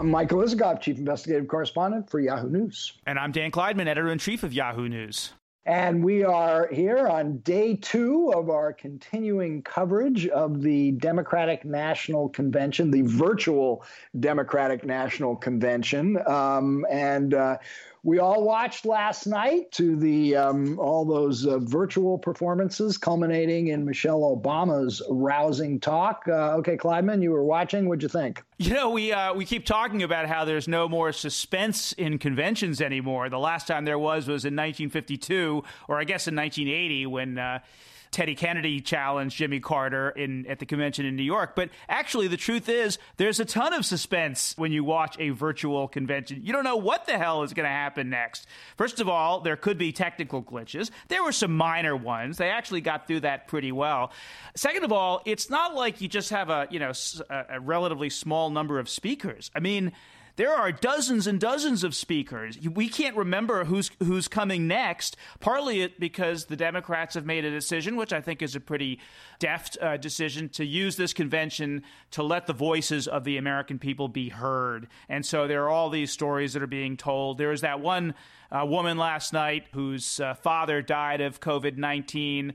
I'm Michael Isikoff, Chief Investigative Correspondent for Yahoo News. And I'm Dan Klaidman, Editor in Chief of Yahoo News. And we are here on day two of our continuing coverage of the Democratic National Convention, the virtual Democratic National Convention. Um, and uh, we all watched last night to the um, all those uh, virtual performances culminating in Michelle Obama's rousing talk. Uh, okay, Klaidman, you were watching. What'd you think? You know, we uh, we keep talking about how there's no more suspense in conventions anymore. The last time there was was in 1952, or I guess in 1980 when uh, Teddy Kennedy challenged Jimmy Carter in at the convention in New York. But actually, the truth is, there's a ton of suspense when you watch a virtual convention. You don't know what the hell is going to happen next. First of all, there could be technical glitches. There were some minor ones. They actually got through that pretty well. Second of all, it's not like you just have a you know a relatively small number of speakers. I mean there are dozens and dozens of speakers. We can't remember who's who's coming next. Partly because the Democrats have made a decision, which I think is a pretty deft uh, decision, to use this convention to let the voices of the American people be heard. And so there are all these stories that are being told. There was that one uh, woman last night whose uh, father died of COVID nineteen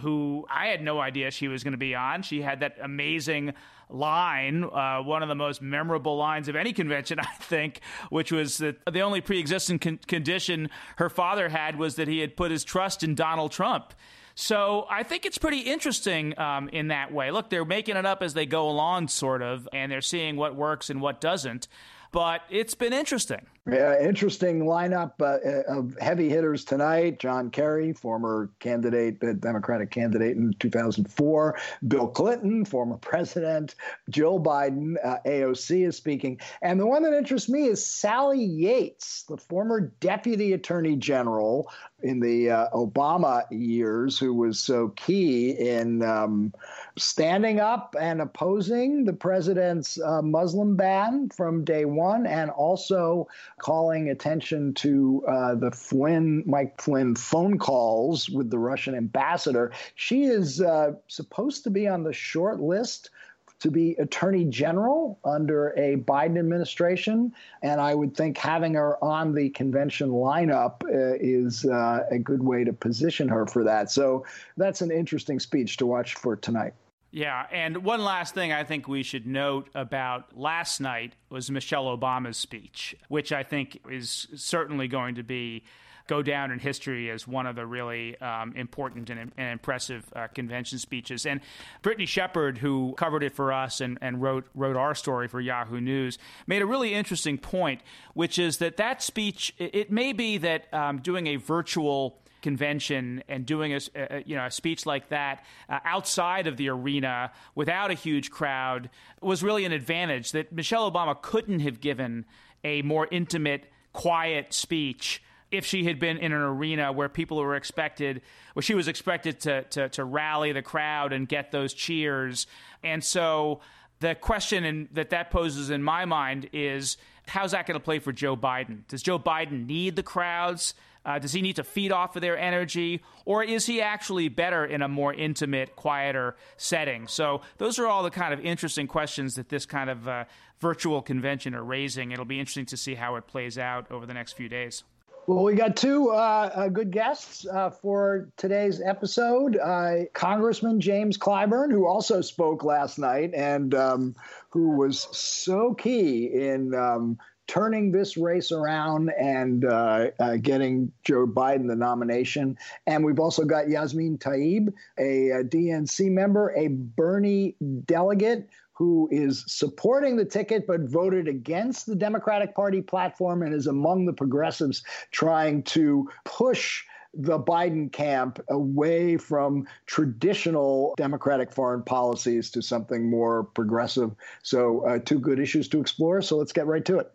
who I had no idea she was going to be on. She had that amazing line, uh, one of the most memorable lines of any convention, I think, which was that the only pre existing con- condition her father had was that he had put his trust in Donald Trump. So I think it's pretty interesting um, in that way. Look, they're making it up as they go along, sort of, and they're seeing what works and what doesn't. But it's been interesting. Yeah, interesting lineup uh, of heavy hitters tonight. John Kerry, former candidate, uh, Democratic candidate in 2004. Bill Clinton, former president. Jill Biden, uh, AOC is speaking. And the one that interests me is Sally Yates, the former deputy attorney general in the uh, Obama years, who was so key in um, standing up and opposing the president's uh, Muslim ban from day one and also calling attention to uh, the Flynn, Mike Flynn phone calls with the Russian ambassador. She is uh, supposed to be on the short list to be attorney general under a Biden administration. And I would think having her on the convention lineup uh, is uh, a good way to position her for that. So that's an interesting speech to watch for tonight. Yeah, and one last thing I think we should note about last night was Michelle Obama's speech, which I think is certainly going to be go down in history as one of the really um, important and, and impressive uh, convention speeches. And Brittany Shepherd, who covered it for us and, and wrote wrote our story for Yahoo News, made a really interesting point, which is that that speech it, it may be that um, doing a virtual convention and doing a, a you know a speech like that uh, outside of the arena without a huge crowd was really an advantage that Michelle Obama couldn't have given a more intimate, quiet speech if she had been in an arena where people were expected, where she was expected to, to, to rally the crowd and get those cheers. And so the question in, that that poses in my mind is how's that going to play for Joe Biden? Does Joe Biden need the crowds? Uh, does he need to feed off of their energy, or is he actually better in a more intimate, quieter setting? So those are all the kind of interesting questions that this kind of uh, virtual convention are raising. It'll be interesting to see how it plays out over the next few days. Well, we got two uh, uh, good guests uh, for today's episode. Uh, Congressman James Clyburn, who also spoke last night and um, who was so key in um, turning this race around and uh, uh, getting Joe Biden the nomination. And we've also got Yasmine Taeb, a, a DNC member, a Bernie delegate who is supporting the ticket but voted against the Democratic Party platform and is among the progressives trying to push the Biden camp away from traditional Democratic foreign policies to something more progressive. So, uh, two good issues to explore. So, let's get right to it.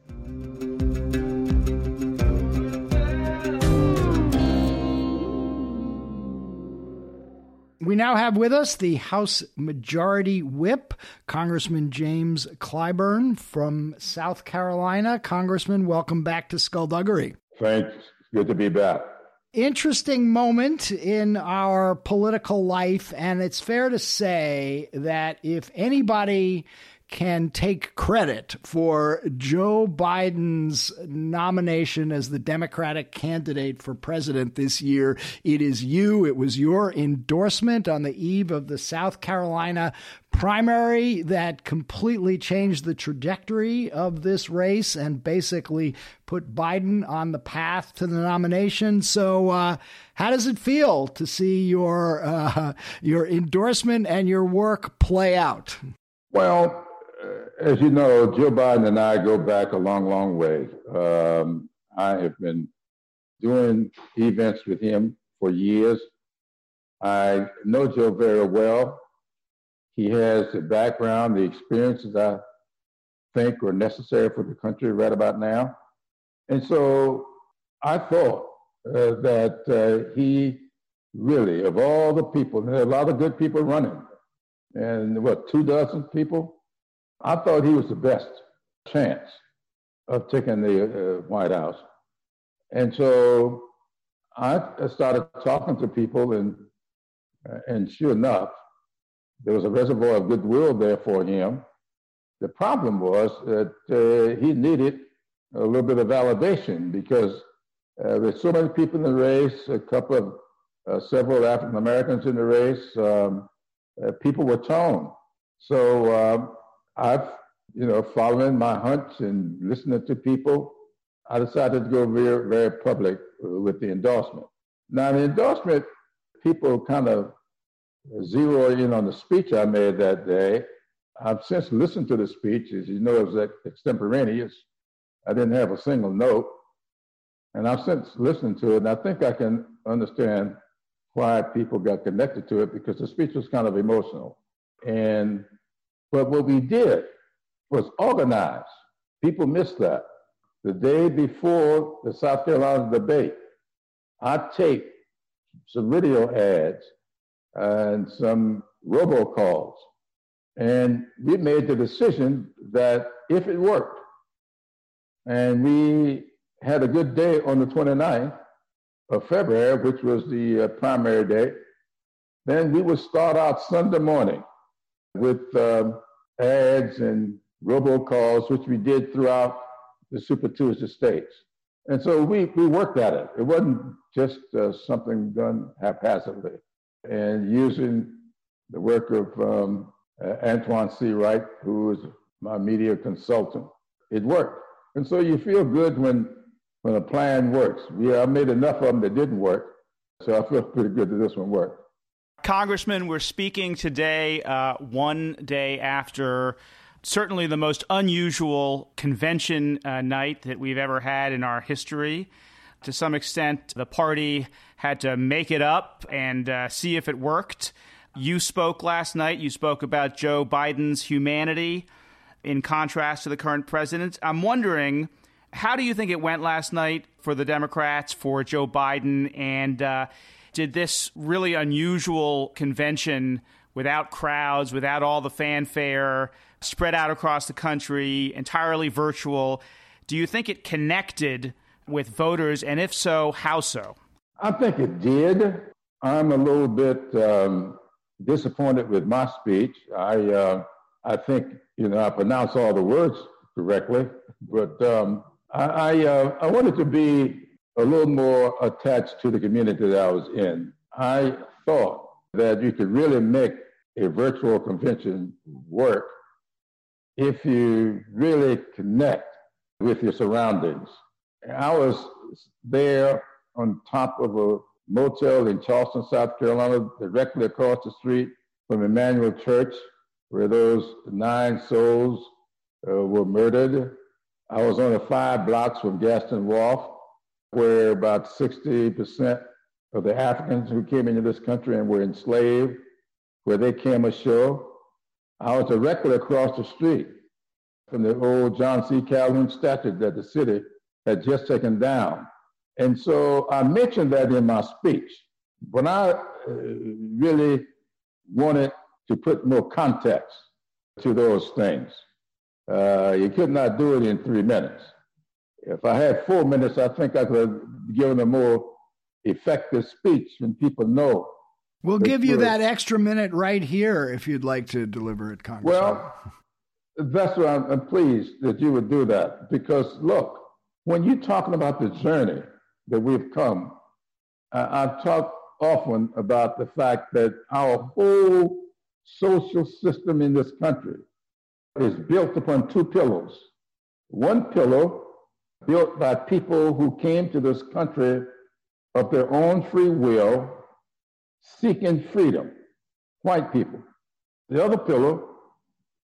We now have with us the House Majority Whip, Congressman James Clyburn from South Carolina. Congressman, welcome back to Skullduggery. Thanks. Good to be back. Interesting moment in our political life, and it's fair to say that if anybody can take credit for Joe Biden's nomination as the Democratic candidate for president this year. It is you. It was your endorsement on the eve of the South Carolina primary that completely changed the trajectory of this race and basically put Biden on the path to the nomination. So, uh, how does it feel to see your uh, your endorsement and your work play out? Well, as you know, Joe Biden and I go back a long, long way. Um, I have been doing events with him for years. I know Joe very well. He has the background, the experiences I think are necessary for the country right about now. And so I thought uh, that uh, he really, of all the people, there are a lot of good people running, and what, two dozen people? I thought he was the best chance of taking the uh, White House. And so I started talking to people, and, uh, and sure enough, there was a reservoir of goodwill there for him. The problem was that uh, he needed a little bit of validation because uh, there's so many people in the race, a couple of uh, several African Americans in the race. Um, uh, people were torn. So I've, you know, following my hunch and listening to people, I decided to go very, very public with the endorsement. Now, the endorsement, people kind of zero in on the speech I made that day. I've since listened to the speech. As you know, it was extemporaneous. I didn't have a single note. And I've since listened to it, and I think I can understand why people got connected to it because the speech was kind of emotional. And but what we did was organize. People missed that. The day before the South Carolina debate, I taped some video ads and some robocalls. And we made the decision that if it worked, and we had a good day on the 29th of February, which was the uh, primary day, then we would start out Sunday morning with um, ads and robocalls, which we did throughout the Super Tuesday states. And so we, we worked at it. It wasn't just uh, something done haphazardly. And using the work of um, uh, Antjuan Seawright, who is my media consultant, it worked. And so you feel good when, when a plan works. Yeah, I made enough of them that didn't work, so I feel pretty good that this one worked. Congressman, we're speaking today, uh, one day after certainly the most unusual convention uh, night that we've ever had in our history. To some extent, the party had to make it up and uh, see if it worked. You spoke last night. You spoke about Joe Biden's humanity in contrast to the current president. I'm wondering, how do you think it went last night for the Democrats, for Joe Biden, and uh, did this really unusual convention without crowds, without all the fanfare, spread out across the country, entirely virtual. Do you think it connected with voters? And if so, how so? I think it did. I'm a little bit um, disappointed with my speech. I, uh, I think, you know, I pronounced all the words correctly, but um, I, I, uh, I wanted to be a little more attached to the community that I was in. I thought that you could really make a virtual convention work if you really connect with your surroundings. I was there on top of a motel in Charleston, South Carolina, directly across the street from Emanuel Church, where those nine souls uh, were murdered. I was only five blocks from Gadsden Wharf where about 60% of the Africans who came into this country and were enslaved, where they came ashore. I was directly across the street from the old John C. Calhoun statue that the city had just taken down. And so I mentioned that in my speech. When I uh, really wanted to put more context to those things, uh, you could not do it in three minutes. If I had four minutes, I think I could have given a more effective speech and people know. We'll give you that extra minute right here if you'd like to deliver it, Congressman. Well, that's why I'm, I'm pleased that you would do that because look, when you're talking about the journey that we've come, I, I've talked often about the fact that our whole social system in this country is built upon two pillars. One pillar built by people who came to this country of their own free will, seeking freedom, white people. The other pillar,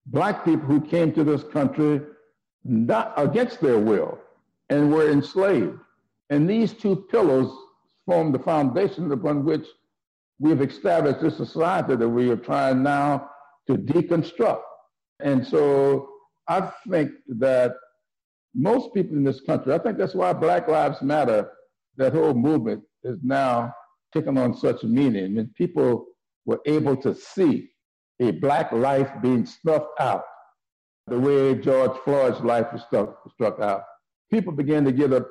black people who came to this country not against their will and were enslaved. And these two pillars form the foundation upon which we've established this society that we are trying now to deconstruct. And so I think that most people in this country, I think that's why Black Lives Matter, that whole movement is now taking on such meaning. And people were able to see a black life being snuffed out the way George Floyd's life was struck, struck out. People began to get a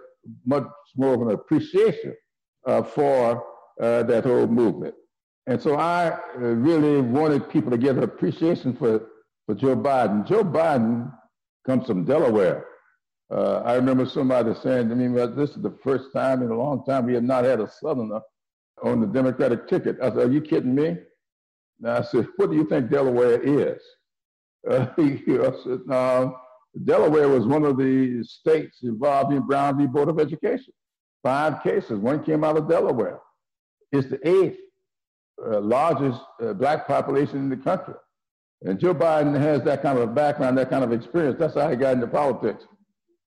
much more of an appreciation uh, for uh, that whole movement. And so I uh, really wanted people to get an appreciation for, for Joe Biden. Joe Biden comes from Delaware. Uh, I remember somebody saying to me, well, this is the first time in a long time we have not had a Southerner on the Democratic ticket. I said, are you kidding me? And I said, what do you think Delaware is? Uh, I said, no, Delaware was one of the states involved in Brown v. Board of Education. Five cases, one came out of Delaware. It's the eighth uh, largest uh, black population in the country. And Joe Biden has that kind of background, that kind of experience. That's how he got into politics.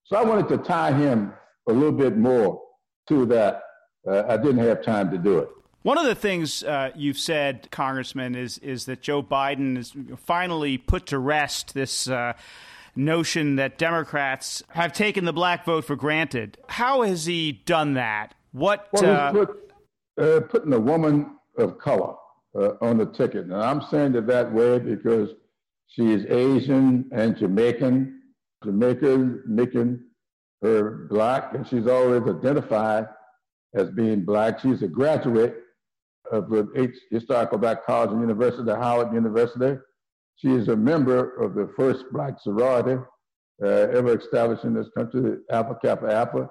So I wanted to tie him a little bit more to that. Uh, I didn't have time to do it. One of the things uh, you've said, Congressman, is is that Joe Biden has finally put to rest this uh, notion that Democrats have taken the black vote for granted. How has he done that? What? Well, uh, put, uh, putting a woman of color uh, on the ticket, and I'm saying it that way because she is Asian and Jamaican Jamaica making her black, and she's always identified as being black. She's a graduate of the H Historical Black College and University, Howard University. She is a member of the first black sorority uh, ever established in this country, Alpha Kappa Alpha.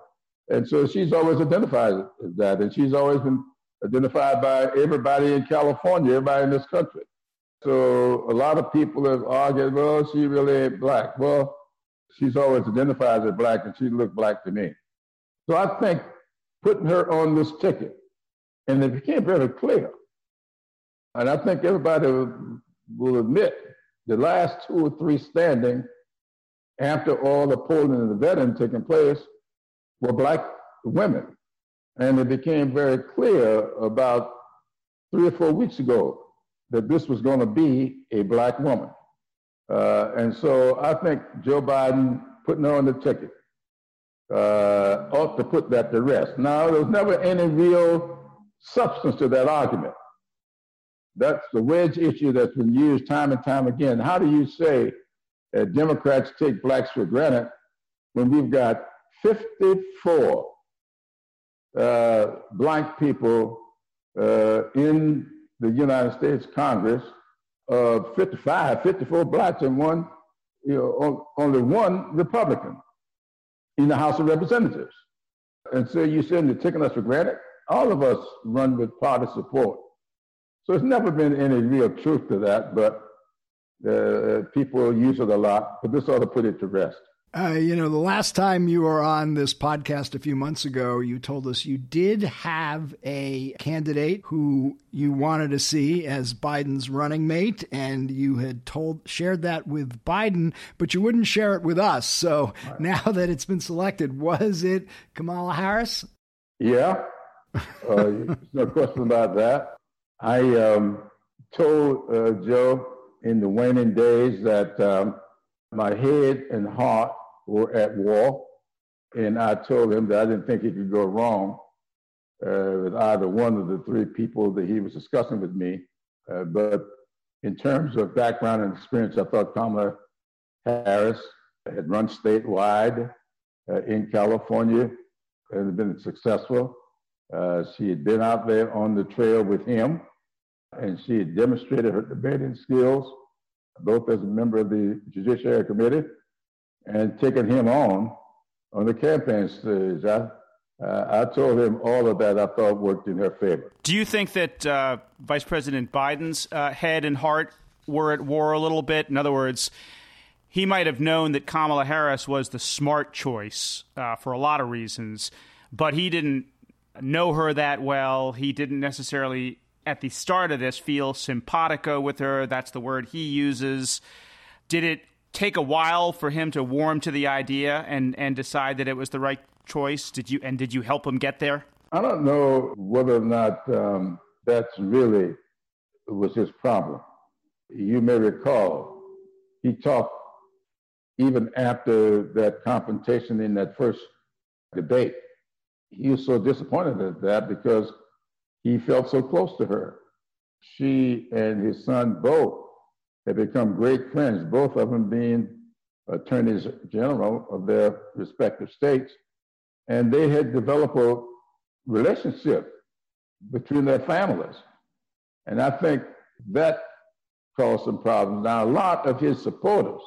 And so she's always identified as that. And she's always been identified by everybody in California, everybody in this country. So a lot of people have argued, well, she really ain't black. Well, she's always identified as black and she looked black to me. So I think putting her on this ticket, and it became very clear, and I think everybody will admit the last two or three standing after all the polling and the vetting taking place were black women. And it became very clear about three or four weeks ago that this was going to be a black woman. Uh, and so I think Joe Biden putting on the ticket uh, ought to put that to rest. Now, there was never any real substance to that argument. That's the wedge issue that's been used time and time again. How do you say that Democrats take blacks for granted when we've got 54 uh, black people uh, in the United States Congress uh, 55, 54 blacks and one, you know, only one Republican in the House of Representatives. And so you're saying they're taking us for granted? All of us run with party support. So it's never been any real truth to that, but uh, people use it a lot. But this ought to put it to rest. Uh, you know, the last time you were on this podcast a few months ago, you told us you did have a candidate who you wanted to see as Biden's running mate, and you had told shared that with Biden, but you wouldn't share it with us. So right. now that it's been selected, was it Kamala Harris? Yeah, Uh, no question about that. I um, told uh, Joe in the waning days that um, my head and heart were at war, and I told him that I didn't think he could go wrong uh, with either one of the three people that he was discussing with me. Uh, but in terms of background and experience, I thought Kamala Harris had run statewide uh, in California and had been successful. Uh, she had been out there on the trail with him, and she had demonstrated her debating skills, both as a member of the Judiciary Committee and taking him on on the campaign stage. I, uh, I told him all of that I thought worked in her favor. Do you think that uh, Vice President Biden's uh, head and heart were at war a little bit? In other words, he might have known that Kamala Harris was the smart choice uh, for a lot of reasons, but he didn't know her that well. He didn't necessarily, at the start of this, feel simpatico with her. That's the word he uses. Did it take a while for him to warm to the idea and, and decide that it was the right choice? Did you and did you help him get there? I don't know whether or not um, that's really was his problem. You may recall he talked even after that confrontation in that first debate. He was so disappointed at that because he felt so close to her. She and his son both had become great friends, both of them being attorneys general of their respective states. And they had developed a relationship between their families. And I think that caused some problems. Now, a lot of his supporters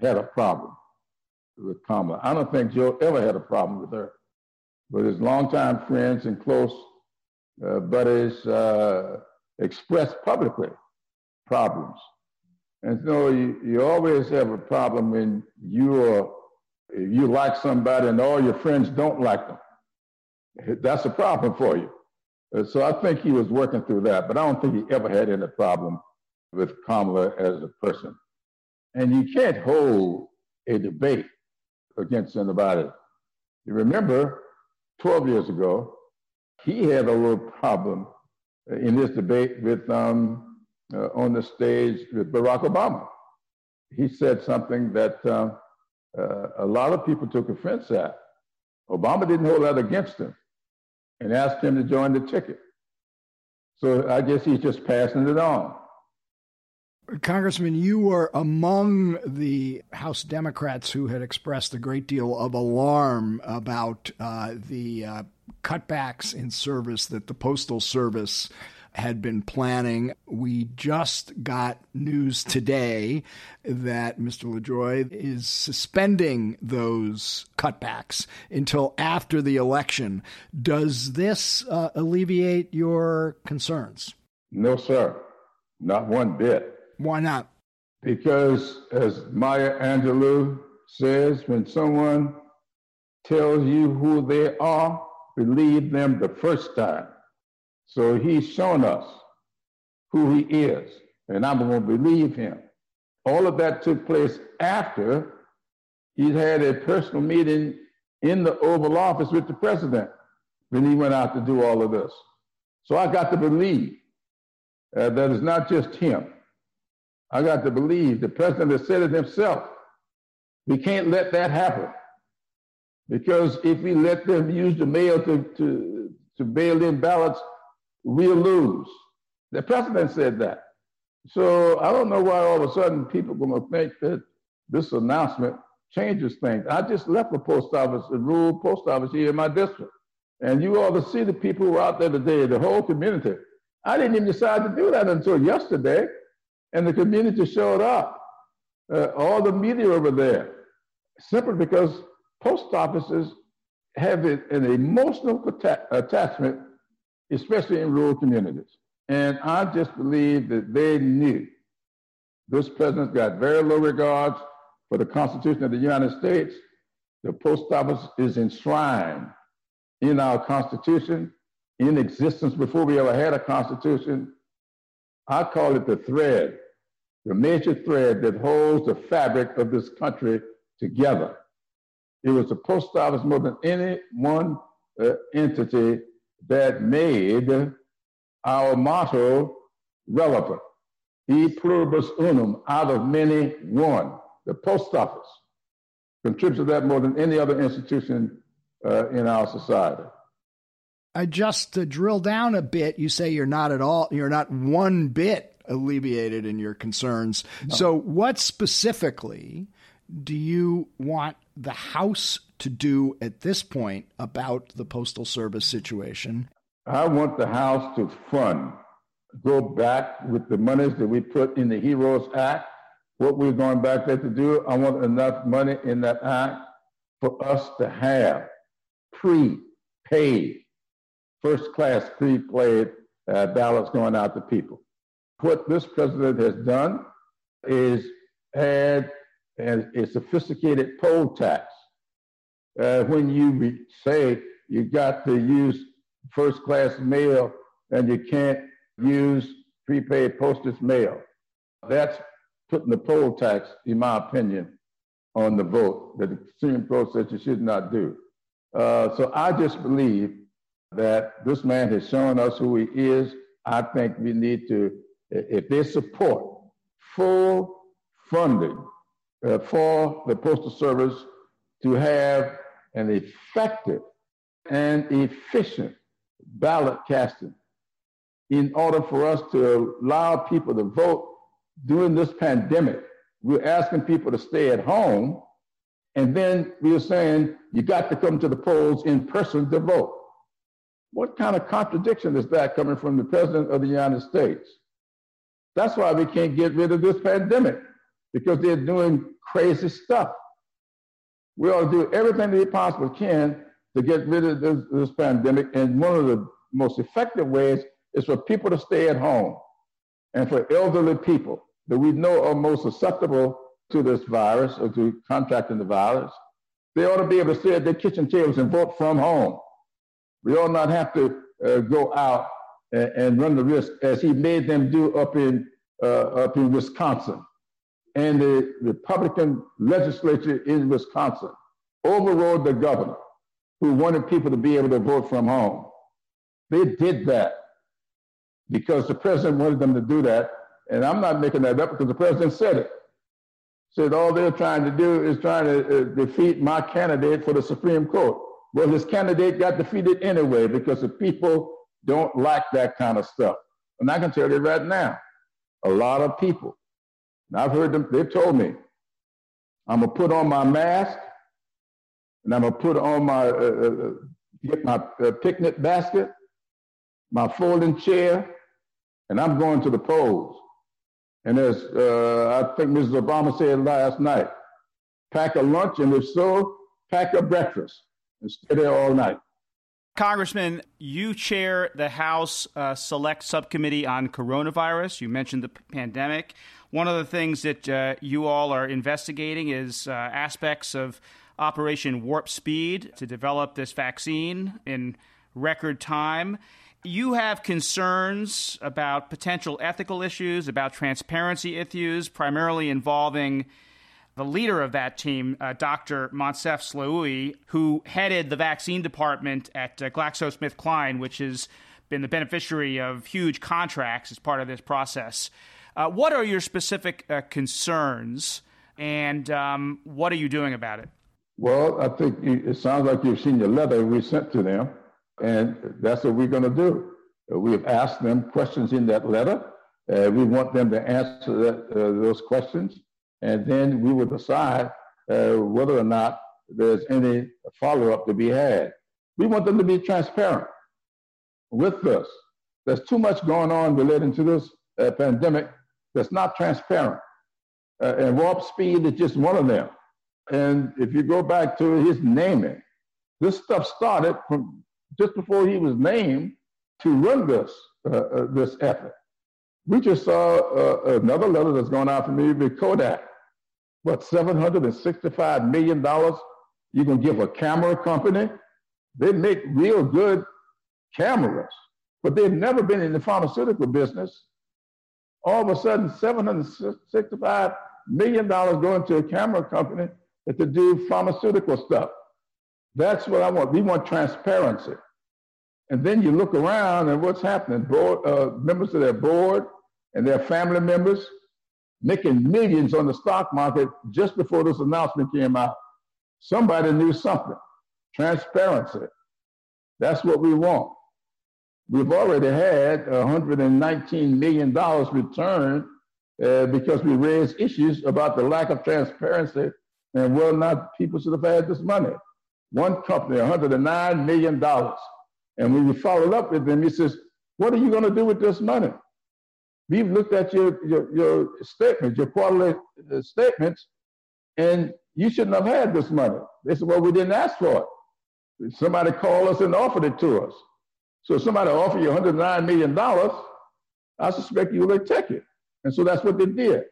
had a problem with Kamala. I don't think Joe ever had a problem with her, but his longtime friends and close uh, buddies uh, expressed publicly problems. And so you, you always have a problem when you are, you like somebody and all your friends don't like them. That's a problem for you. Uh, so I think he was working through that, but I don't think he ever had any problem with Kamala as a person. And you can't hold a debate against anybody. You remember 12 years ago, he had a little problem in this debate with um, uh, on the stage with Barack Obama. He said something that uh, uh, a lot of people took offense at. Obama didn't hold that against him and asked him to join the ticket. So I guess he's just passing it on. Congressman, you were among the House Democrats who had expressed a great deal of alarm about uh, the uh, cutbacks in service that the Postal Service had been planning. We just got news today that Mr. DeJoy is suspending those cutbacks until after the election. Does this uh, alleviate your concerns? No, sir. Not one bit. Why not? Because, as Maya Angelou says, when someone tells you who they are, believe them the first time. So he's shown us who he is, and I'm going to believe him. All of that took place after he had a personal meeting in the Oval Office with the president when he went out to do all of this. So I got to believe uh, that it's not just him. I got to believe the president has said it himself. We can't let that happen. Because if we let them use the mail to, to, to bail in ballots, we'll lose. The president said that. So I don't know why all of a sudden people are going to think that this announcement changes things. I just left the post office, the rural post office here in my district. And you all to see the people who are out there today, the whole community. I didn't even decide to do that until yesterday. And the community showed up. Uh, all the media over there, simply because post offices have an emotional attachment especially in rural communities. And I just believe that they knew this president's got very low regards for the Constitution of the United States. The post office is enshrined in our Constitution, in existence before we ever had a Constitution. I call it the thread, the major thread that holds the fabric of this country together. It was the post office more than any one uh, entity that made our motto relevant. E pluribus unum, out of many, one. The post office contributes to that more than any other institution uh, in our society. I just to drill down a bit, you say you're not at all, you're not one bit alleviated in your concerns. No. So, what specifically do you want the House to do at this point about the Postal Service situation? I want the House to fund, go back with the monies that we put in the HEROES Act, what we're going back there to do. I want enough money in that act for us to have pre-paid, first-class pre-paid uh, ballots going out to people. What this president has done is add a sophisticated poll tax. Uh, when you say you got to use first class mail and you can't use prepaid postage mail, that's putting the poll tax, in my opinion, on the vote that the Supreme Court you should not do. Uh, so I just believe that this man has shown us who he is. I think we need to, if they support full funding uh, for the Postal Service to have an effective and efficient ballot casting in order for us to allow people to vote during this pandemic. We're asking people to stay at home, and then we're saying you got to come to the polls in person to vote. What kind of contradiction is that coming from the President of the United States? That's why we can't get rid of this pandemic because they're doing crazy stuff. We ought to do everything that we possibly can to get rid of this, this pandemic. And one of the most effective ways is for people to stay at home and for elderly people that we know are most susceptible to this virus or to contracting the virus. They ought to be able to sit at their kitchen tables and vote from home. We ought not have to uh, go out and, and, run the risk as he made them do up in, uh, up in Wisconsin and the Republican legislature in Wisconsin overrode the governor who wanted people to be able to vote from home. They did that because the president wanted them to do that. And I'm not making that up because the president said it. Said all they're trying to do is trying to uh, defeat my candidate for the Supreme Court. Well, his candidate got defeated anyway because the people don't like that kind of stuff. And I can tell you right now, a lot of people and I've heard them, they've told me, I'm going to put on my mask and I'm going to put on my, uh, uh, uh, get my uh, picnic basket, my folding chair, and I'm going to the polls. And as uh, I think Mrs. Obama said last night, pack a lunch, and if so, pack a breakfast and stay there all night. Congressman, you chair the House uh, Select Subcommittee on Coronavirus. You mentioned the pandemic. One of the things that uh, you all are investigating is uh, aspects of Operation Warp Speed to develop this vaccine in record time. You have concerns about potential ethical issues, about transparency issues, primarily involving the leader of that team, uh, Dr. Moncef Slaoui, who headed the vaccine department at uh, GlaxoSmithKline, which has been the beneficiary of huge contracts as part of this process. Uh, what are your specific uh, concerns, and um, what are you doing about it? Well, I think it sounds like you've seen the letter we sent to them, and that's what we're going to do. We have asked them questions in that letter. Uh, we want them to answer that, uh, those questions, and then we will decide uh, whether or not there's any follow-up to be had. We want them to be transparent with this. There's too much going on relating to this uh, pandemic that's not transparent. Uh, and warp speed is just one of them. And if you go back to his naming, this stuff started from just before he was named to run this uh, uh, this effort. We just saw uh, another letter that's going out from me with Kodak. What, $765 million you can give a camera company? They make real good cameras, but they've never been in the pharmaceutical business all of a sudden $765 million going to a camera company that to do pharmaceutical stuff. That's what I want. We want transparency. And then you look around and what's happening? Board, uh, members of their board and their family members making millions on the stock market just before this announcement came out. Somebody knew something. Transparency. That's what we want. We've already had $119 million returned uh, because we raised issues about the lack of transparency and whether or not people should have had this money. One company, $109 million. And when we followed up with them, he says, What are you going to do with this money? We've looked at your, your, your statements, your quarterly uh, statements, and you shouldn't have had this money. They said, Well, we didn't ask for it. Somebody called us and offered it to us. So if somebody offered you $109 million, I suspect you would take it. And so that's what they did.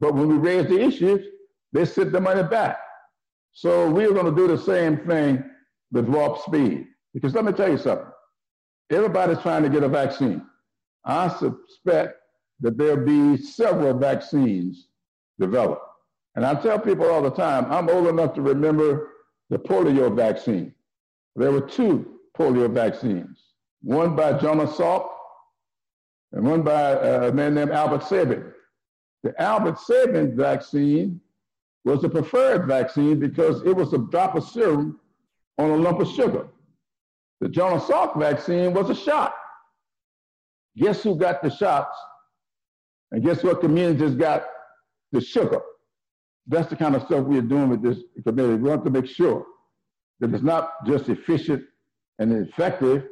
But when we raised the issues, they sent the money back. So we're going to do the same thing with warp speed. Because let me tell you something. Everybody's trying to get a vaccine. I suspect that there'll be several vaccines developed. And I tell people all the time, I'm old enough to remember the polio vaccine. There were two polio vaccines, one by Jonas Salk and one by uh, a man named Albert Sabin. The Albert Sabin vaccine was the preferred vaccine because it was a drop of serum on a lump of sugar. The Jonas Salk vaccine was a shot. Guess who got the shots? And guess what communities got the sugar? That's the kind of stuff we're doing with this committee. We want to make sure that it's not just efficient and effective,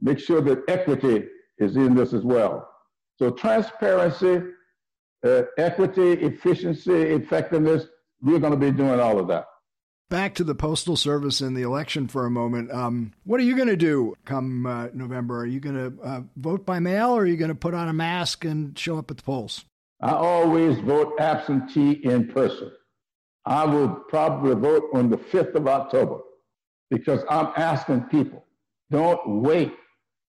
make sure that equity is in this as well. So transparency, uh, equity, efficiency, effectiveness, we're going to be doing all of that. Back to the Postal Service and the election for a moment. Um, what are you going to do come uh, November? Are you going to uh, vote by mail or are you going to put on a mask and show up at the polls? I always vote absentee in person. I will probably vote on the 5th of October because I'm asking people don't wait,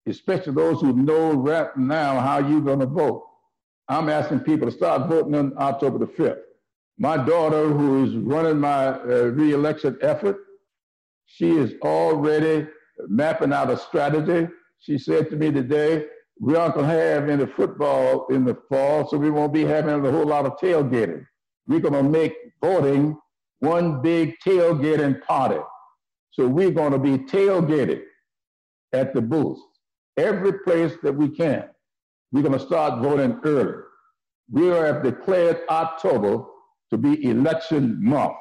especially those who know right now how you're going to vote. I'm asking people to start voting on October the 5th. My daughter, who is running my uh, reelection effort, she is already mapping out a strategy. She said to me today, we aren't going to have any football in the fall, so we won't be having a whole lot of tailgating. We're going to make voting one big tailgating party. So we're going to be tailgating at the booths, every place that we can. We're going to start voting early. We have declared October to be election month.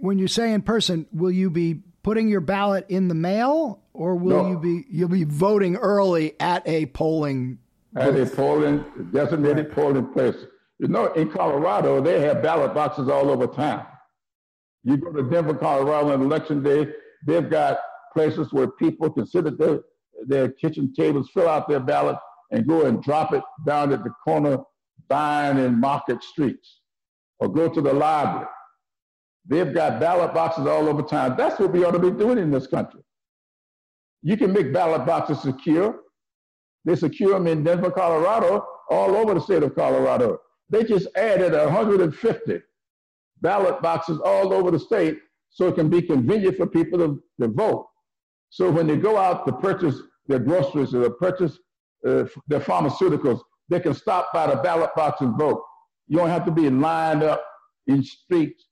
When you say in person, will you be putting your ballot in the mail, or will no. you be you'll be voting early at a polling at a polling designated right. polling place? You know, in Colorado, they have ballot boxes all over town. You go to Denver, Colorado on election day, they've got places where people can sit at their, their kitchen tables, fill out their ballot, and go and drop it down at the corner Vine and Market Streets, or go to the library. They've got ballot boxes all over town. That's what we ought to be doing in this country. You can make ballot boxes secure. They secure them in Denver, Colorado, all over the state of Colorado. They just added 150 ballot boxes all over the state so it can be convenient for people to, to vote. So when they go out to purchase their groceries or purchase uh, their pharmaceuticals, they can stop by the ballot box and vote. You don't have to be lined up in streets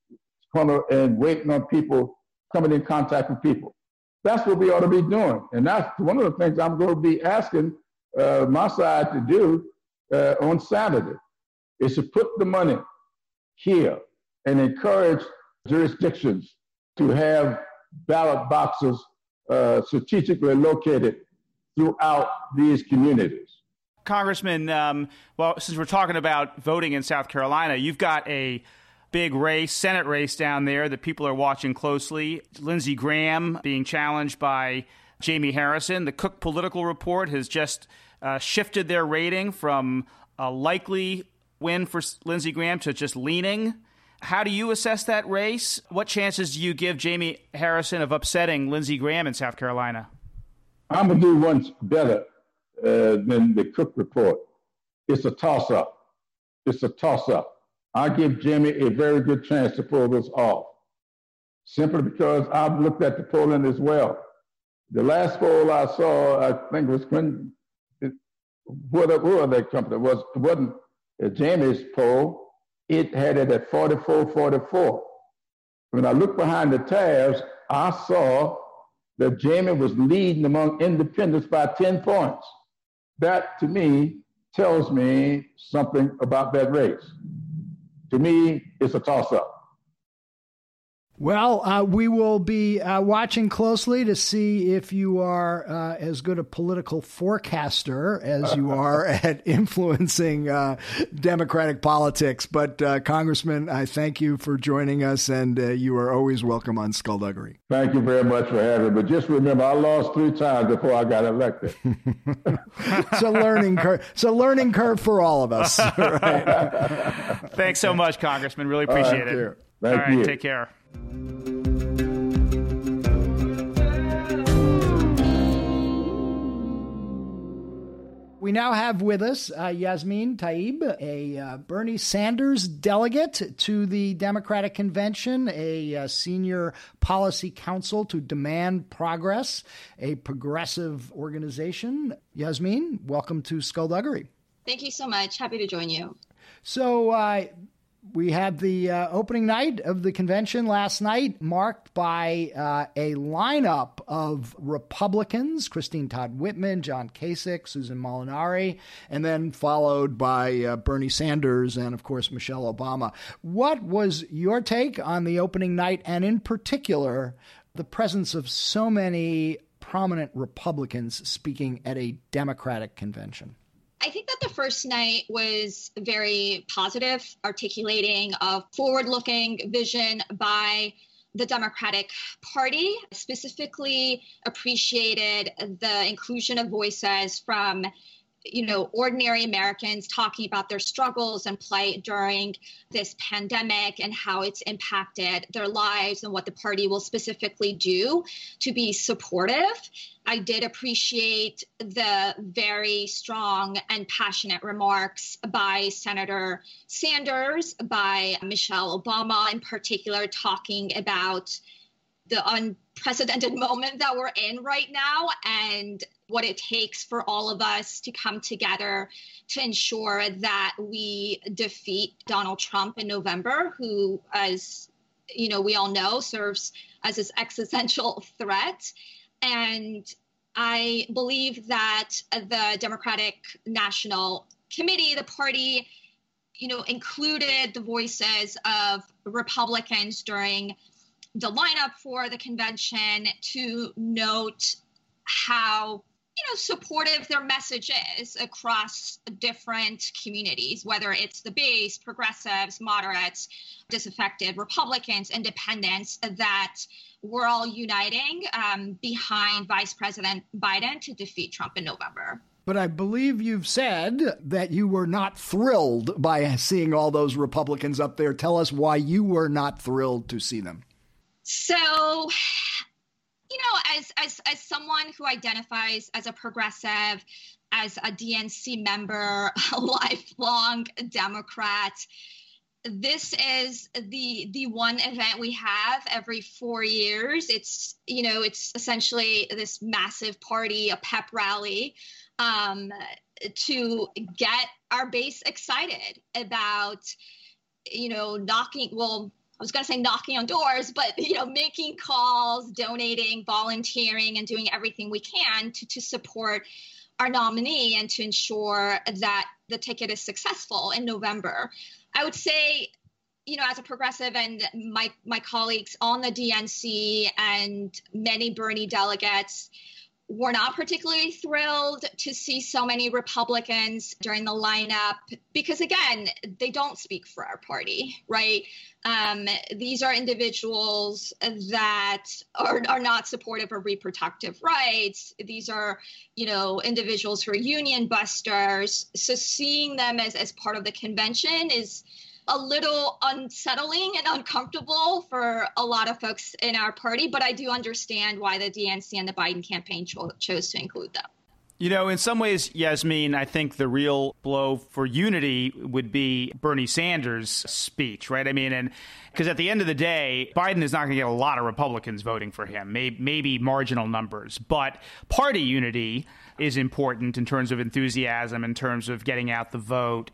corner and waiting on people coming in contact with people. That's what we ought to be doing. And that's one of the things I'm going to be asking uh, my side to do uh, on Saturday is to put the money here and encourage jurisdictions to have ballot boxes uh, strategically located throughout these communities. Congressman, um, well, since we're talking about voting in South Carolina, you've got a big race, Senate race down there that people are watching closely. Lindsey Graham being challenged by Jamie Harrison. The Cook Political Report has just uh, shifted their rating from a likely win for Lindsey Graham to just leaning. How do you assess that race? What chances do you give Jamie Harrison of upsetting Lindsey Graham in South Carolina? I'm going to do one better uh, than the Cook report. It's a toss up. It's a toss up. I give Jimmy a very good chance to pull this off, simply because I've looked at the polling as well. The last poll I saw, I think was when, what, what that company was, it wasn't Jamie's poll, it had it at 44 44. When I looked behind the tabs, I saw that Jamie was leading among independents by 10 points. That to me tells me something about that race. To me, it's a toss up. Well, uh, we will be uh, watching closely to see if you are uh, as good a political forecaster as you are at influencing uh, Democratic politics. But, uh, Congressman, I thank you for joining us, and uh, you are always welcome on Skullduggery. Thank you very much for having me. But just remember, I lost three times before I got elected. it's a learning curve. It's a learning curve for all of us. Right? Thanks so much, Congressman. Really appreciate it. Thank all right, you. take care. We now have with us uh, Yasmine Taeb, a uh, Bernie Sanders delegate to the Democratic Convention, a uh, senior policy counsel to Demand Progress, a progressive organization. Yasmine, welcome to Skullduggery. Thank you so much. Happy to join you. So, uh, we had the uh, opening night of the convention last night, marked by uh, a lineup of Republicans Christine Todd Whitman, John Kasich, Susan Molinari, and then followed by uh, Bernie Sanders and, of course, Michelle Obama. What was your take on the opening night, and in particular, the presence of so many prominent Republicans speaking at a Democratic convention? I think that the first night was very positive, articulating a forward looking vision by the Democratic Party, specifically appreciated the inclusion of voices from you know, ordinary Americans talking about their struggles and plight during this pandemic and how it's impacted their lives and what the party will specifically do to be supportive. I did appreciate the very strong and passionate remarks by Senator Sanders, by Michelle Obama in particular, talking about the unprecedented moment that we're in right now and what it takes for all of us to come together to ensure that we defeat Donald Trump in November, who, as you know, we all know, serves as this existential threat. And I believe that the Democratic National Committee, the party, you know, included the voices of Republicans during the lineup for the convention to note how you know supportive their message is across different communities whether it's the base progressives moderates disaffected republicans independents that we're all uniting um, behind vice president biden to defeat trump in november but I believe you've said that you were not thrilled by seeing all those Republicans up there. Tell us why you were not thrilled to see them. So, you know, as as as someone who identifies as a progressive, as a DNC member, a lifelong Democrat, this is the the one event we have every four years. It's you know, it's essentially this massive party, a pep rally. Um, to get our base excited about you know knocking well I was going to say knocking on doors, but you know, making calls, donating, volunteering, and doing everything we can to, to support our nominee and to ensure that the ticket is successful in November. I would say, you know, as a progressive and my my colleagues on the DNC and many Bernie delegates, we're not particularly thrilled to see so many Republicans during the lineup because, again, they don't speak for our party, right? Um, these are individuals that are, are not supportive of reproductive rights. These are, you know, individuals who are union busters. So seeing them as, as part of the convention is a little unsettling and uncomfortable for a lot of folks in our party, but I do understand why the DNC and the Biden campaign cho- chose to include them. You know, in some ways, Yasmine, I think the real blow for unity would be Bernie Sanders' speech, right? I mean, and because at the end of the day, Biden is not going to get a lot of Republicans voting for him, maybe, maybe marginal numbers, but party unity is important in terms of enthusiasm, in terms of getting out the vote.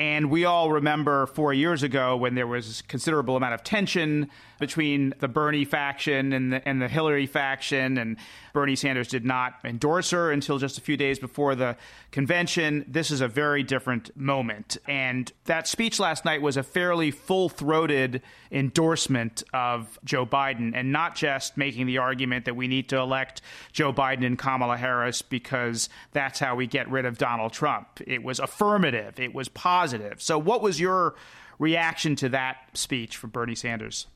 And we all remember four years ago when there was considerable amount of tension between the Bernie faction and the, and the Hillary faction, and Bernie Sanders did not endorse her until just a few days before the convention. This is a very different moment. And that speech last night was a fairly full throated endorsement of Joe Biden, and not just making the argument that we need to elect Joe Biden and Kamala Harris because that's how we get rid of Donald Trump. It was affirmative, it was positive positive. So, what was your reaction to that speech from Bernie Sanders?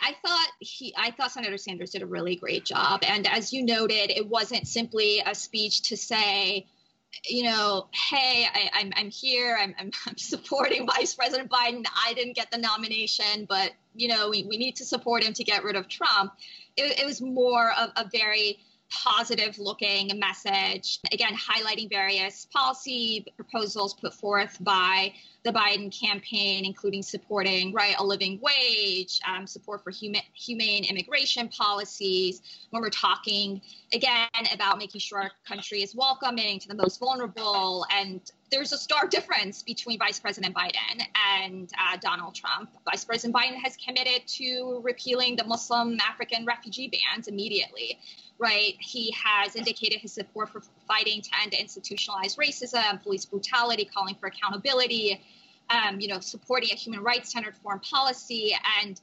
I thought he, I thought Senator Sanders did a really great job, and as you noted, it wasn't simply a speech to say, you know, hey, I, am I'm, I'm here, I'm, I'm, I'm, supporting Vice President Biden. I didn't get the nomination, but you know, we, we need to support him to get rid of Trump. It, it was more of a very positive looking message. Again, highlighting various policy proposals put forth by the Biden campaign, including supporting right a living wage, um, support for human, humane immigration policies. When we're talking again about making sure our country is welcoming to the most vulnerable, and there's a stark difference between Vice President Biden and uh, Donald Trump. Vice President Biden has committed to repealing the Muslim African refugee bans immediately right? He has indicated his support for fighting to end institutionalized racism, police brutality, calling for accountability, um, you know, supporting a human rights centered foreign policy, and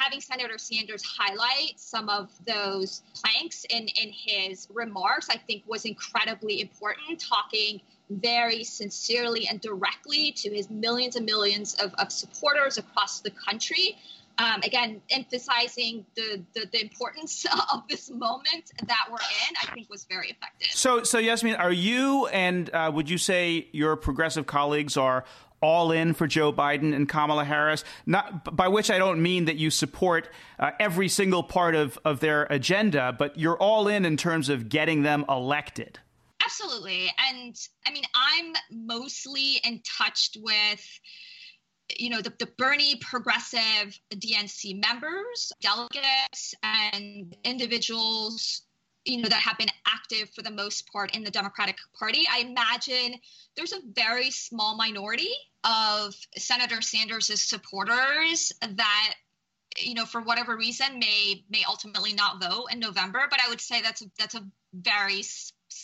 having Senator Sanders highlight some of those planks in, in his remarks, I think was incredibly important, talking very sincerely and directly to his millions and millions of, of supporters across the country um, again, emphasizing the, the, the importance of this moment that we're in, I think was very effective. So, so Yasmine, are you and uh, would you say your progressive colleagues are all in for Joe Biden and Kamala Harris? Not by which I don't mean that you support uh, every single part of, of their agenda, but you're all in in terms of getting them elected. Absolutely, and I mean I'm mostly in touch with you know, the, the Bernie progressive DNC members, delegates, and individuals, you know, that have been active for the most part in the Democratic Party. I imagine there's a very small minority of Senator Sanders' supporters that you know for whatever reason may may ultimately not vote in November but I would say that's that's a very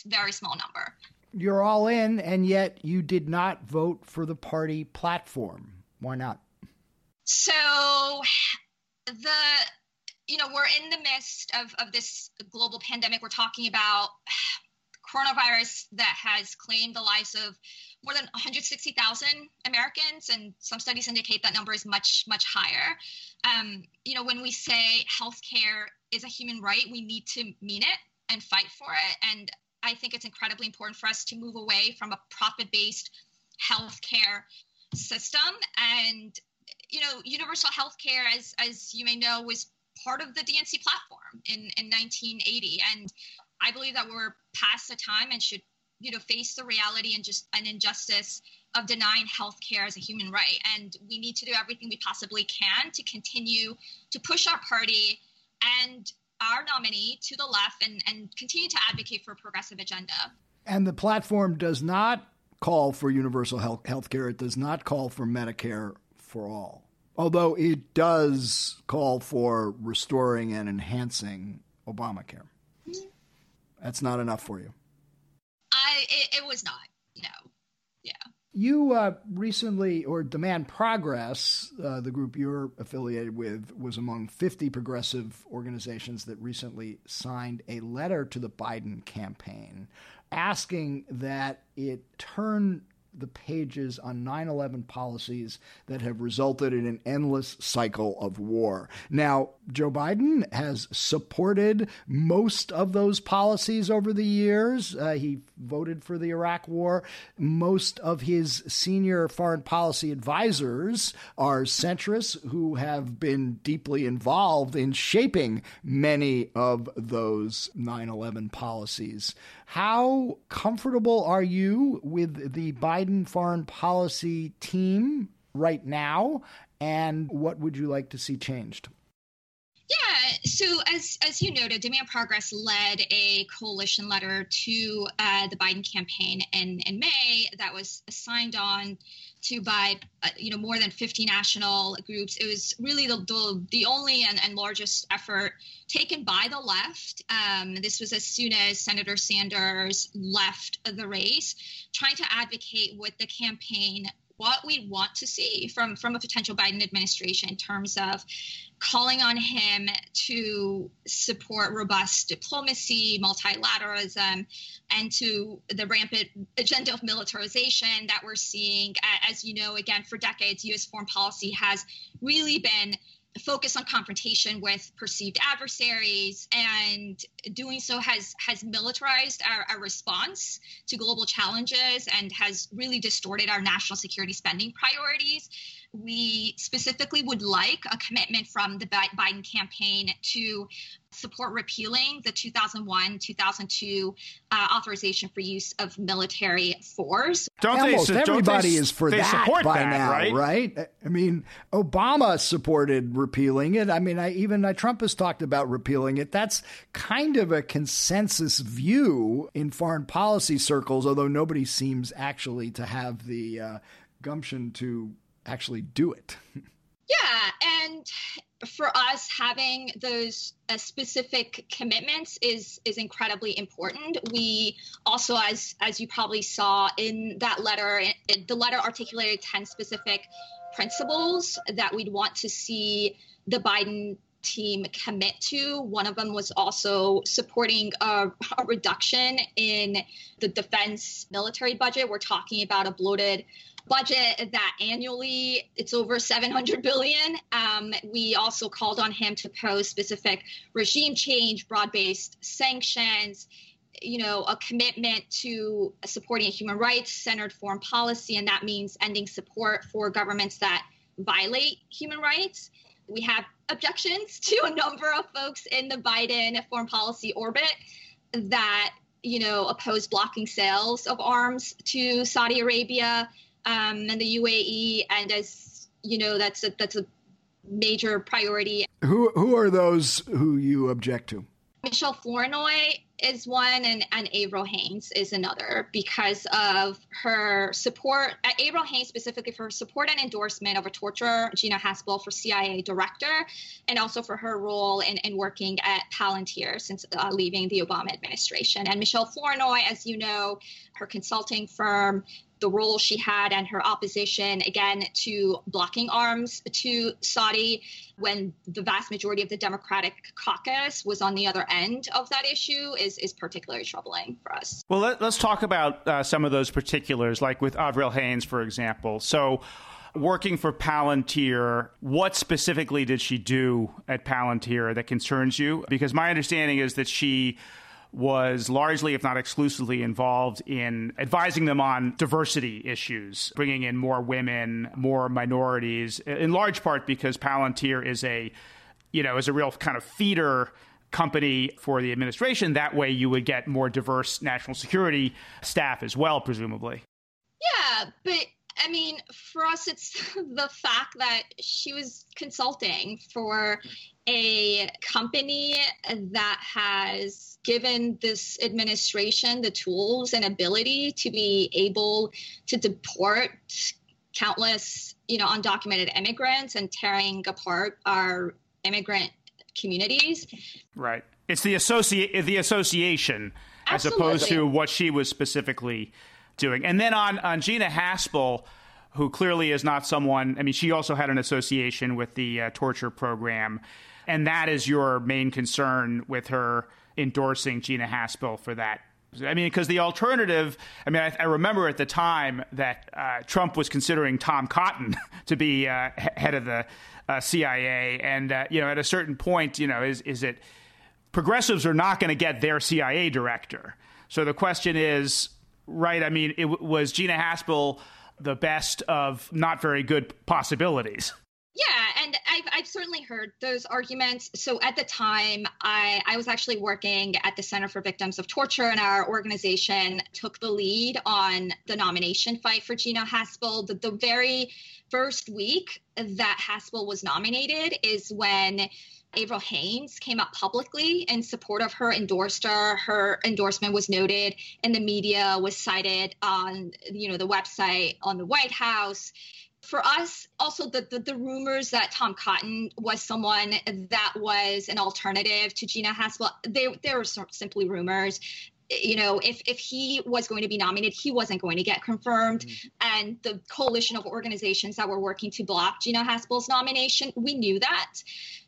very small number you're all in and yet you did not vote for the party platform why not? So the you know we're in the midst of, of this global pandemic we're talking about coronavirus that has claimed the lives of more than 160,000 Americans, and some studies indicate that number is much, much higher. Um, you know, when we say healthcare is a human right, we need to mean it and fight for it. And I think it's incredibly important for us to move away from a profit based healthcare system. And you know, universal health care, as as you may know, was part of the DNC platform in, in 1980. And I believe that we're past the time and should, you know, face the reality and just an injustice of denying health care as a human right. And we need to do everything we possibly can to continue to push our party and our nominee to the left and, and continue to advocate for a progressive agenda. And the platform does not call for universal health care. It does not call for Medicare for all, although it does call for restoring and enhancing Obamacare. That's not enough for you. I it, it was not. No. Yeah. You uh, recently, or Demand Progress, uh, the group you're affiliated with, was among 50 progressive organizations that recently signed a letter to the Biden campaign asking that it turn the pages on 9 11 policies that have resulted in an endless cycle of war. Now, Joe Biden has supported most of those policies over the years. Uh, he voted for the Iraq War. Most of his senior foreign policy advisors are centrists who have been deeply involved in shaping many of those 9 11 policies. How comfortable are you with the Biden foreign policy team right now? And what would you like to see changed? Yeah, so as as you noted, Demand Progress led a coalition letter to uh, the Biden campaign in in May that was signed on to by uh, you know more than 50 national groups. It was really the the, the only and, and, largest effort taken by the left. Um, this was as soon as Senator Sanders left the race, trying to advocate with the campaign what we want to see from from a potential Biden administration in terms of calling on him to support robust diplomacy, multilateralism, and to the rampant agenda of militarization that we're seeing. As you know, again, for decades, U.S. foreign policy has really been focus on confrontation with perceived adversaries and doing so has has militarized our, our, response to global challenges and has really distorted our national security spending priorities. We specifically would like a commitment from the biden campaign to support repealing the 2001 2002 uh, authorization for use of military force. Don't Almost they, everybody they, is for that by that, now, right? right? I mean, Obama supported repealing it. I mean, I, even uh, Trump has talked about repealing it. That's kind of a consensus view in foreign policy circles, although nobody seems actually to have the uh, gumption to actually do it. Yeah, and for us having those uh, specific commitments is is incredibly important we also as as you probably saw in that letter it, the letter articulated 10 specific principles that we'd want to see the biden team commit to. One of them was also supporting a, a, reduction in the defense military budget. We're talking about a bloated budget that annually it's over 700 billion. Um, we also called on him to pose specific regime change, broad-based sanctions, you know, a commitment to supporting a human rights centered foreign policy, and that means ending support for governments that violate human rights. We have objections to a number of folks in the Biden foreign policy orbit that you know oppose blocking sales of arms to Saudi Arabia um, and the UAE, and as you know, that's a, that's a major priority. Who who are those who you object to? Michelle Flournoy is one, and, and Avril Haines is another because of her support. Uh, Avril Haines specifically for her support and endorsement of a torture Gina Haspel for CIA director, and also for her role in, in working at Palantir since uh, leaving the Obama administration. And Michelle Flournoy, as you know, her consulting firm the role she had and her opposition again to blocking arms to Saudi when the vast majority of the Democratic caucus was on the other end of that issue is, is particularly troubling for us. Well, let, us talk about uh, some of those particulars, like with Avril Haines, for example. So, working for Palantir, what specifically did she do at Palantir that concerns you? Because my understanding is that she was largely, if not exclusively, involved in advising them on diversity issues, bringing in more women, more minorities, in large part because Palantir is a, you know, is a real kind of feeder company for the administration. That way you would get more diverse national security staff as well, presumably. Yeah, but I mean, for us, it's the fact that she was consulting for a company that has given this administration the tools and ability to be able to deport countless, you know, undocumented immigrants and tearing apart our immigrant communities. Right. It's the associate the association Absolutely. as opposed to what she was specifically doing. And then on, on Gina Haspel, who clearly is not someone, I mean, she also had an association with the uh, torture program. And that is your main concern with her endorsing Gina Haspel for that I mean, because the alternative, I mean, I, I, remember at the time that uh, Trump was considering Tom Cotton to be uh, head of the uh, CIA. And, uh, you know, at a certain point, you know, is, is it progressives are not going to get their CIA director. So the question is, right, I mean, it was Gina Haspel the best of not very good possibilities. Yeah, and I've, I've certainly heard those arguments. So at the time, I, I was actually working at the Center for Victims of Torture, and our organization took the lead on the nomination fight for Gina Haspel. The, the very first week that Haspel was nominated is when Avril Haines came out publicly in support of her, endorsed her. Her endorsement was noted in the media, was cited on you know the website on the White House for us, also the, the, the rumors that Tom Cotton was someone that was an alternative to Gina Haspel, they they were simply rumors. You know, if if he was going to be nominated, he wasn't going to get confirmed. Mm-hmm. And the coalition of organizations that were working to block Gina Haspel's nomination, we knew that.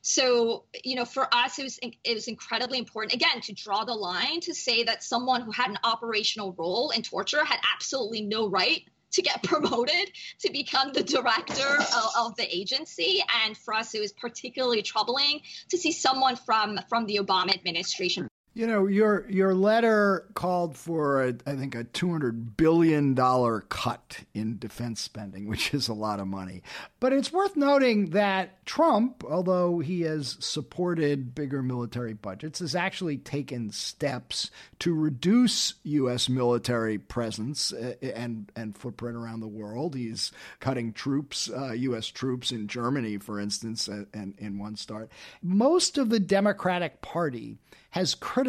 So, you know, for us, it was it was incredibly important again to draw the line to say that someone who had an operational role in torture had absolutely no right to get promoted to become the director of, of, the agency and for us it was particularly troubling to see someone from from the obama administration you know, your your letter called for, a, I think, a two hundred billion dollar cut in defense spending, which is a lot of money. But it's worth noting that Trump, although he has supported bigger military budgets, has actually taken steps to reduce U.S. military presence uh, and and footprint around the world. He's cutting troops, uh, U.S. troops in Germany, for instance, and in one start. Most of the Democratic Party has criticized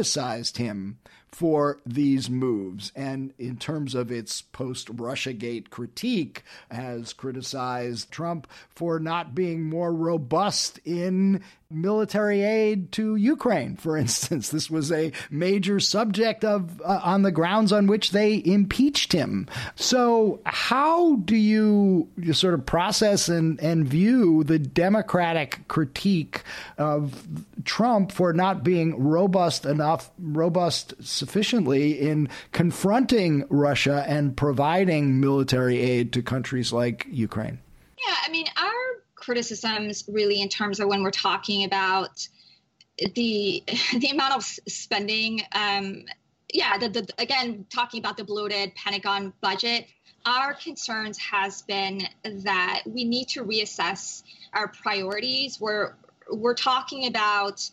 him for these moves. And in terms of its post Russiagate critique, has criticized Trump for not being more robust in military aid to Ukraine, for instance. This was a major subject of uh, on the grounds on which they impeached him. So, how do you, you sort of process and, and view the Democratic critique of Trump for not being robust enough, robust sufficiently in confronting Russia and providing military aid to countries like Ukraine? Yeah, I mean, our criticisms really in terms of when we're talking about the the amount of spending. Um, yeah, the, the, again, talking about the bloated Pentagon budget, our concerns has been that we need to reassess our priorities. We're we're talking about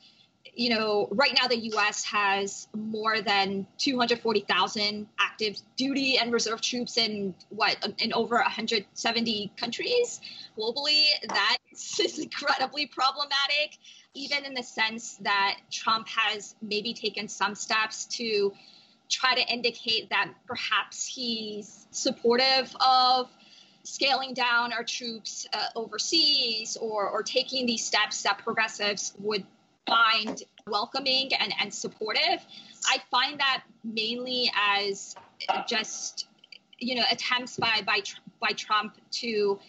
you know, right now the U.S. has more than 240,000 active duty and reserve troops in what in over 170 countries globally. That is incredibly problematic, even in the sense that Trump has maybe taken some steps to try to indicate that perhaps he's supportive of scaling down our troops uh, overseas or, or taking these steps that progressives would find welcoming and, and supportive. I find that mainly as just you know attempts by by by Trump to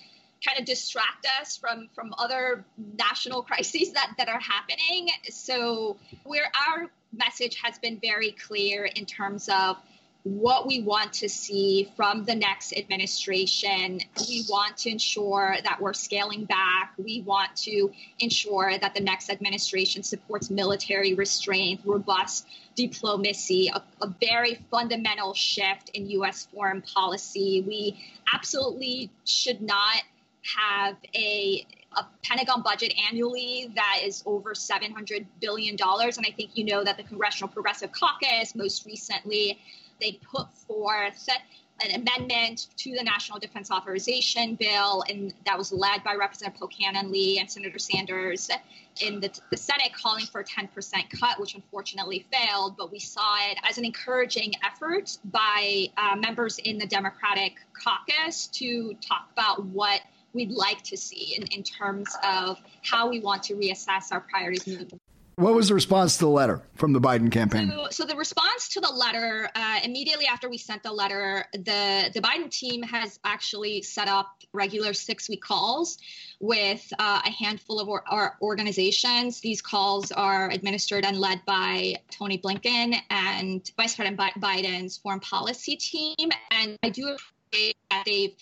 kind of distract us from from other national crises that that are happening. So where our message has been very clear in terms of what we want to see from the next administration. We want to ensure that we're scaling back. We want to ensure that the next administration supports military restraint, robust diplomacy, a, a very fundamental shift in U.S. foreign policy. We absolutely should not have a a Pentagon budget annually that is over $700 billion. And I think you know that the Congressional Progressive Caucus most recently they put forth an amendment to the National Defense Authorization Bill, and that was led by Representative Pocan Lee and Senator Sanders in the, the, Senate calling for a 10% cut, which unfortunately failed. But we saw it as an encouraging effort by uh, members in the Democratic caucus to talk about what we'd like to see in, in terms of how we want to reassess our priorities moving What was the response to the letter from the Biden campaign? So, so the response to the letter, uh, immediately after we sent the letter, the, the Biden team has actually set up regular six week calls with uh, a handful of our organizations. These calls are administered and led by Tony Blinken and Vice President Biden's foreign policy team. And I do appreciate that they've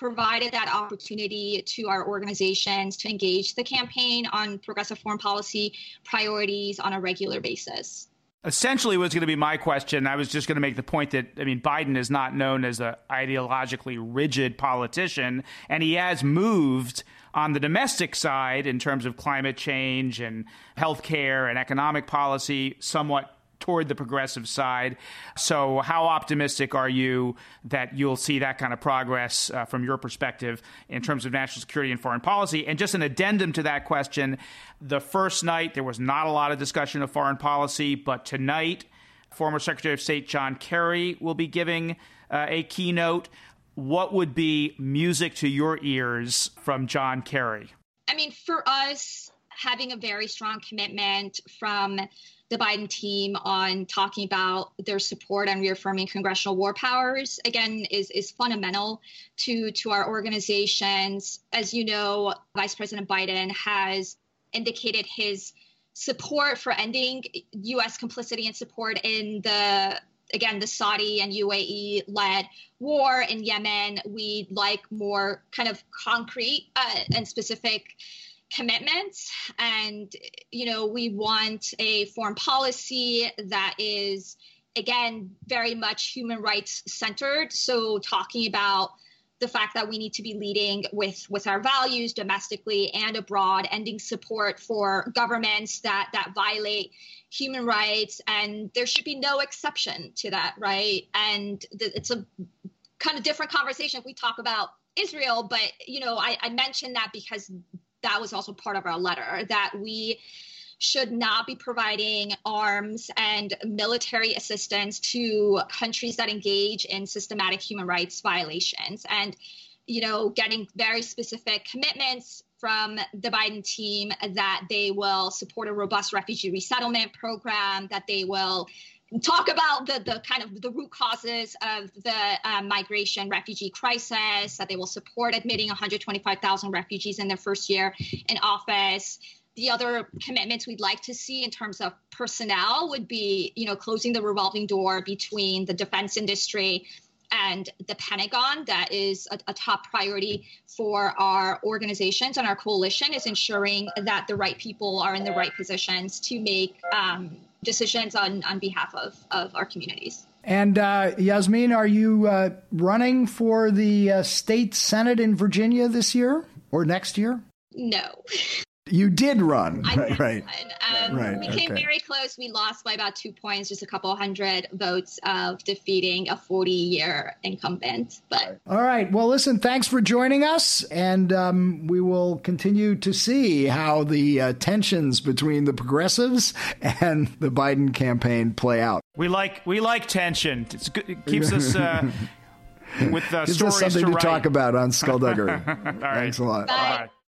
provided that opportunity to our organizations to engage the campaign on progressive foreign policy priorities on a regular basis. Essentially, was going to be my question. I was just going to make the point that I mean, Biden is not known as an ideologically rigid politician, and he has moved on the domestic side in terms of climate change and healthcare and economic policy somewhat toward the progressive side. So, how optimistic are you that you'll see that kind of progress uh, from your perspective in terms of national security and foreign policy? And just an addendum to that question the first night, there was not a lot of discussion of foreign policy, but tonight, former Secretary of State John Kerry will be giving uh, a keynote. What would be music to your ears from John Kerry? I mean, for us, having a very strong commitment from the Biden team on talking about their support and reaffirming congressional war powers again is is fundamental to to our organizations. As you know, Vice President Biden has indicated his support for ending U.S. complicity and support in the again the Saudi and UAE led war in Yemen. We'd like more kind of concrete uh, and specific commitments. And you know we want a foreign policy that is again very much human rights centered. So talking about the fact that we need to be leading with with our values domestically and abroad ending support for governments that that violate human rights. And there should be no exception to that right? And th- it's a kind of different conversation if we talk about israel but you know I, I mentioned that because that was also part of our letter that we should not be providing arms and military assistance to countries that engage in systematic human rights violations. And you know getting very specific commitments from the Biden team that they will support a robust refugee resettlement program that they will talk about the, the kind of the root causes of the uh, migration refugee crisis, that they will support admitting 125,000 refugees in their first year in office. The other commitments we'd like to see in terms of personnel would be, you know, closing the revolving door between the defense industry and the Pentagon. That is a, a, top priority for our organizations and our coalition is ensuring that the right people are in the right positions to make um, decisions on, on behalf of, of our communities. And uh, Yasmine, are you uh, running for the uh, state senate in Virginia this year or next year? No. You did run, I right? Right. Um, right. We came okay. very close. We lost by about two points, just a couple hundred votes of defeating a 40-year incumbent. But all right. Well, listen. Thanks for joining us, and um, we will continue to see how the uh, tensions between the progressives and the Biden campaign play out. We like we like tension. It's Good, it keeps us. Uh, with uh, Gives stories something to, to talk about on Skullduggery. All right. Thanks a lot. Bye. Bye.